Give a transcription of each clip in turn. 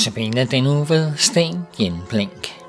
Notabene den uge ved Sten Jenblink.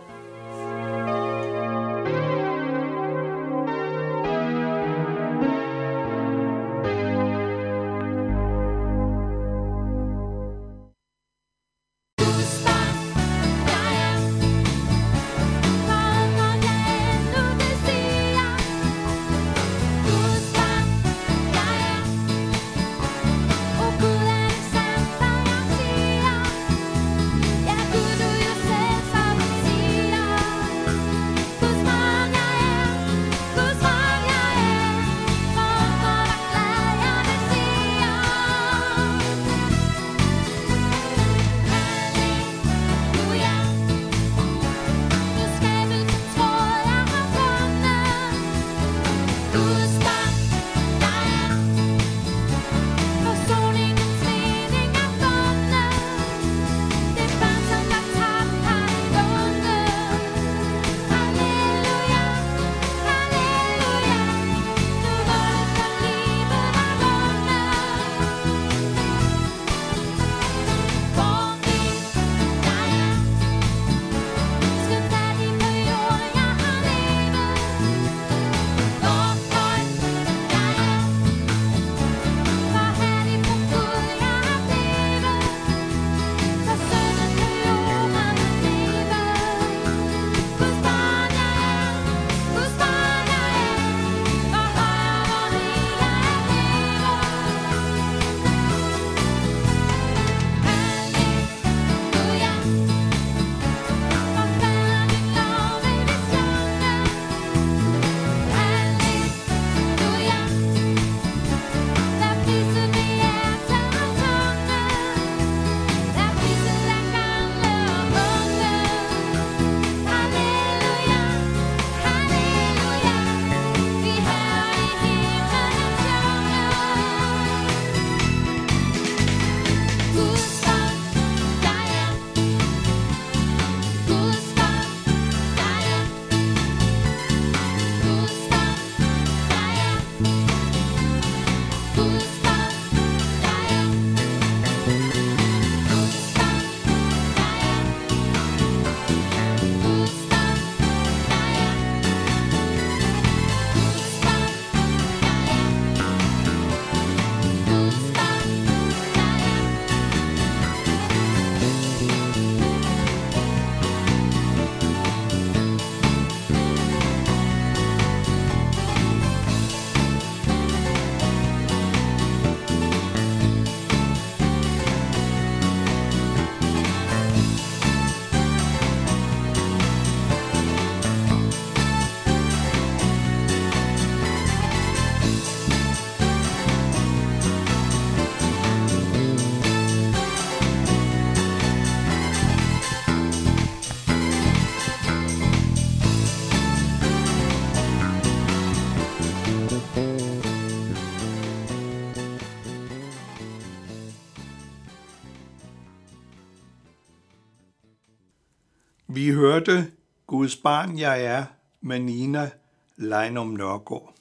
Vi hørte Guds barn jeg er med Nina Leinum Nørgaard.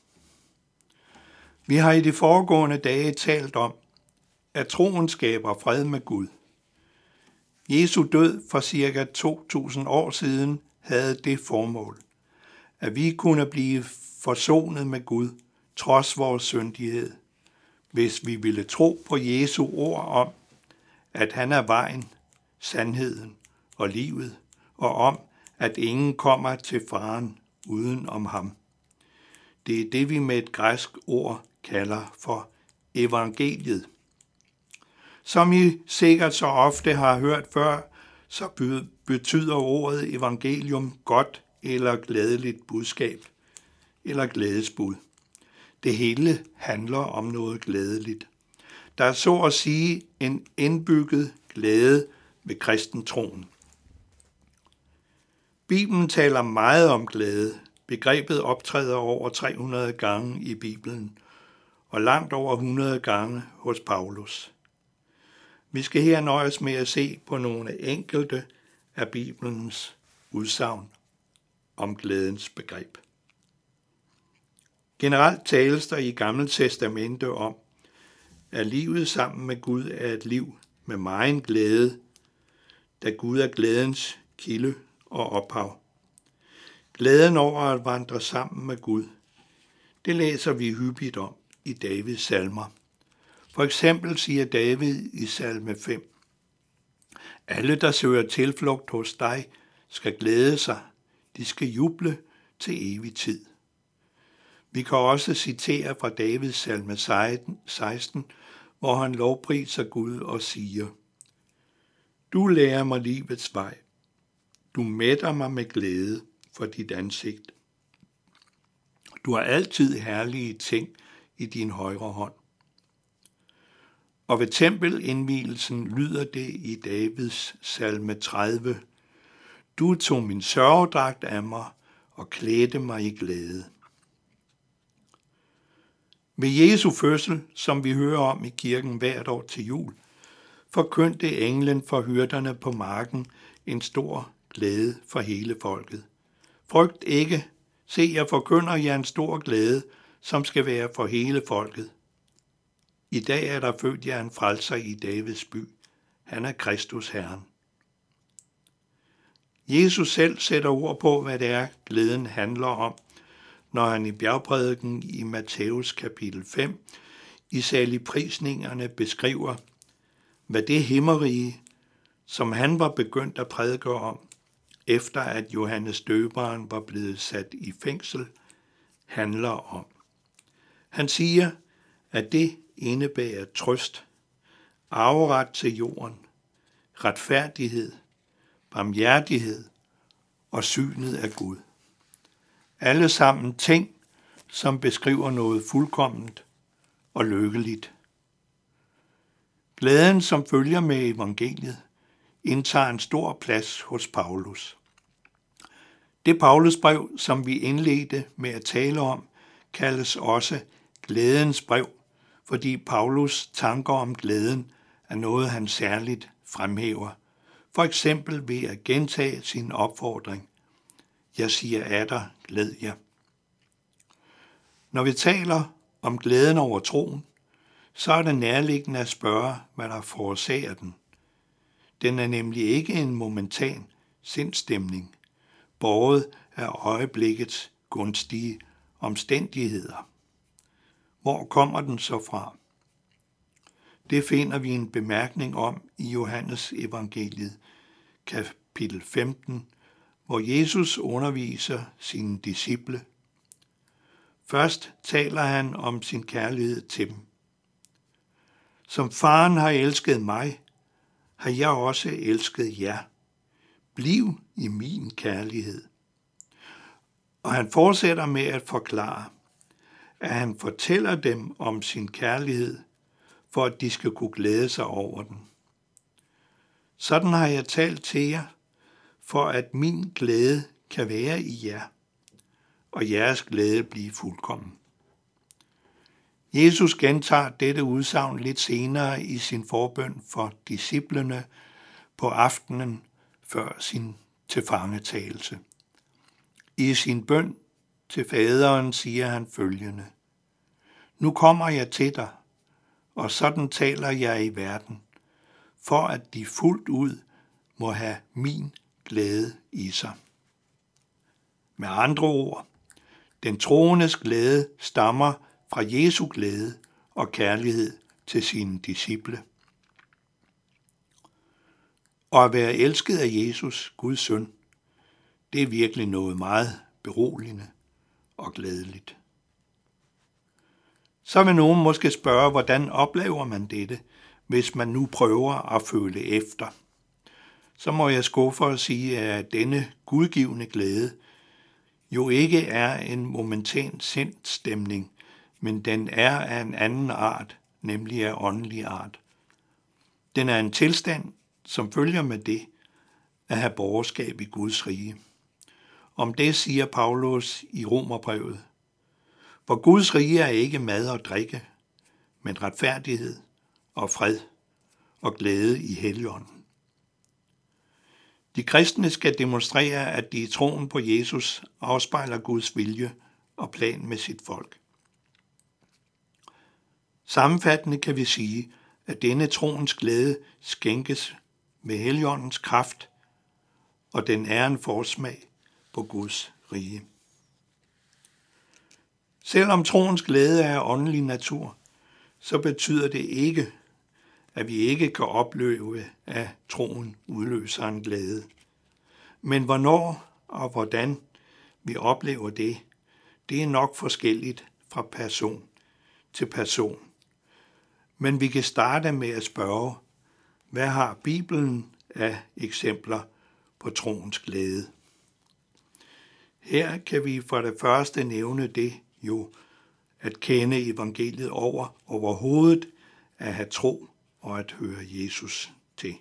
Vi har i de foregående dage talt om, at troen skaber fred med Gud. Jesu død for cirka 2000 år siden havde det formål, at vi kunne blive forsonet med Gud trods vores syndighed, hvis vi ville tro på Jesu ord om, at han er vejen, sandheden og livet, og om, at ingen kommer til faren uden om ham. Det er det, vi med et græsk ord kalder for evangeliet. Som I sikkert så ofte har hørt før, så betyder ordet evangelium godt eller glædeligt budskab, eller glædesbud. Det hele handler om noget glædeligt. Der er så at sige en indbygget glæde ved kristentroen. Bibelen taler meget om glæde. Begrebet optræder over 300 gange i Bibelen, og langt over 100 gange hos Paulus. Vi skal her nøjes med at se på nogle enkelte af Bibelens udsagn om glædens begreb. Generelt tales der i Gamle Testamente om, at livet sammen med Gud er et liv med meget glæde. da Gud er glædens kilde og ophav. Glæden over at vandre sammen med Gud, det læser vi hyppigt om i Davids salmer. For eksempel siger David i salme 5, Alle, der søger tilflugt hos dig, skal glæde sig. De skal juble til evig tid. Vi kan også citere fra Davids salme 16, hvor han lovpriser Gud og siger, Du lærer mig livets vej. Du mætter mig med glæde for dit ansigt. Du har altid herlige ting i din højre hånd. Og ved tempelindvielsen lyder det i Davids salme 30. Du tog min sørgedragt af mig og klædte mig i glæde. Ved Jesu fødsel, som vi hører om i kirken hvert år til jul, forkyndte englen for hyrderne på marken en stor glæde for hele folket. Frygt ikke, se jeg forkynder jer en stor glæde, som skal være for hele folket. I dag er der født jer en frelser i Davids by. Han er Kristus Herren. Jesus selv sætter ord på, hvad det er, glæden handler om, når han i bjergprædiken i Matthæus kapitel 5 i særlig prisningerne beskriver, hvad det himmerige, som han var begyndt at prædike om, efter at Johannes døberen var blevet sat i fængsel, handler om. Han siger, at det indebærer trøst, arveret til jorden, retfærdighed, barmhjertighed og synet af Gud. Alle sammen ting, som beskriver noget fuldkomment og lykkeligt. Glæden, som følger med evangeliet, indtager en stor plads hos Paulus. Det Paulusbrev, som vi indledte med at tale om, kaldes også glædens brev, fordi Paulus tanker om glæden er noget, han særligt fremhæver. For eksempel ved at gentage sin opfordring. Jeg siger af dig, glæd jer. Når vi taler om glæden over troen, så er det nærliggende at spørge, hvad der forårsager den. Den er nemlig ikke en momentan sindstemning, båret af øjeblikkets gunstige omstændigheder. Hvor kommer den så fra? Det finder vi en bemærkning om i Johannes evangeliet, kapitel 15, hvor Jesus underviser sine disciple. Først taler han om sin kærlighed til dem. Som faren har elsket mig, har jeg også elsket jer. Bliv i min kærlighed. Og han fortsætter med at forklare, at han fortæller dem om sin kærlighed, for at de skal kunne glæde sig over den. Sådan har jeg talt til jer, for at min glæde kan være i jer, og jeres glæde blive fuldkommen. Jesus gentager dette udsagn lidt senere i sin forbøn for disciplene på aftenen før sin tilfangetagelse. I sin bøn til faderen siger han følgende. Nu kommer jeg til dig, og sådan taler jeg i verden, for at de fuldt ud må have min glæde i sig. Med andre ord, den troendes glæde stammer fra Jesu glæde og kærlighed til sine disciple. Og at være elsket af Jesus, Guds søn, det er virkelig noget meget beroligende og glædeligt. Så vil nogen måske spørge, hvordan oplever man dette, hvis man nu prøver at føle efter. Så må jeg skuffe og sige, at denne gudgivende glæde jo ikke er en momentan sindstemning, men den er af en anden art, nemlig af åndelig art. Den er en tilstand, som følger med det at have borgerskab i Guds rige. Om det siger Paulus i Romerbrevet. For Guds rige er ikke mad og drikke, men retfærdighed og fred og glæde i Helligånden. De kristne skal demonstrere, at de i troen på Jesus afspejler Guds vilje og plan med sit folk. Sammenfattende kan vi sige, at denne troens glæde skænkes med Helligåndens kraft, og den er en forsmag på Guds rige. Selvom troens glæde er åndelig natur, så betyder det ikke, at vi ikke kan opleve, at troen udløser en glæde. Men hvornår og hvordan vi oplever det, det er nok forskelligt fra person til person. Men vi kan starte med at spørge, hvad har Bibelen af eksempler på troens glæde? Her kan vi for det første nævne det jo, at kende evangeliet over overhovedet, at have tro og at høre Jesus til.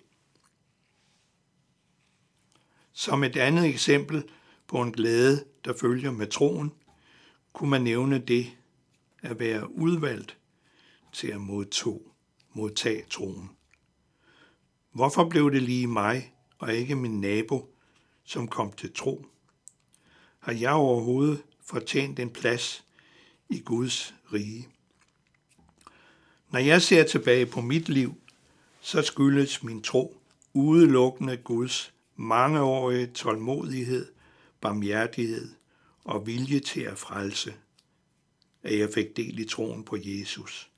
Som et andet eksempel på en glæde, der følger med troen, kunne man nævne det at være udvalgt til at modtage, modtage troen. Hvorfor blev det lige mig og ikke min nabo, som kom til tro? Har jeg overhovedet fortjent en plads i Guds rige? Når jeg ser tilbage på mit liv, så skyldes min tro udelukkende Guds mangeårige tålmodighed, barmhjertighed og vilje til at frelse, at jeg fik del i troen på Jesus.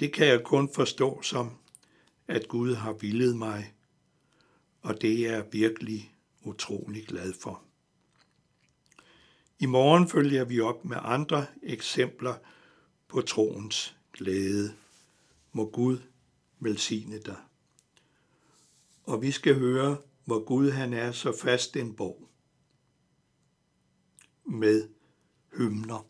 Det kan jeg kun forstå som, at Gud har villet mig, og det er jeg virkelig utrolig glad for. I morgen følger vi op med andre eksempler på troens glæde. Må Gud velsigne dig. Og vi skal høre, hvor Gud han er så fast en borg med hymner.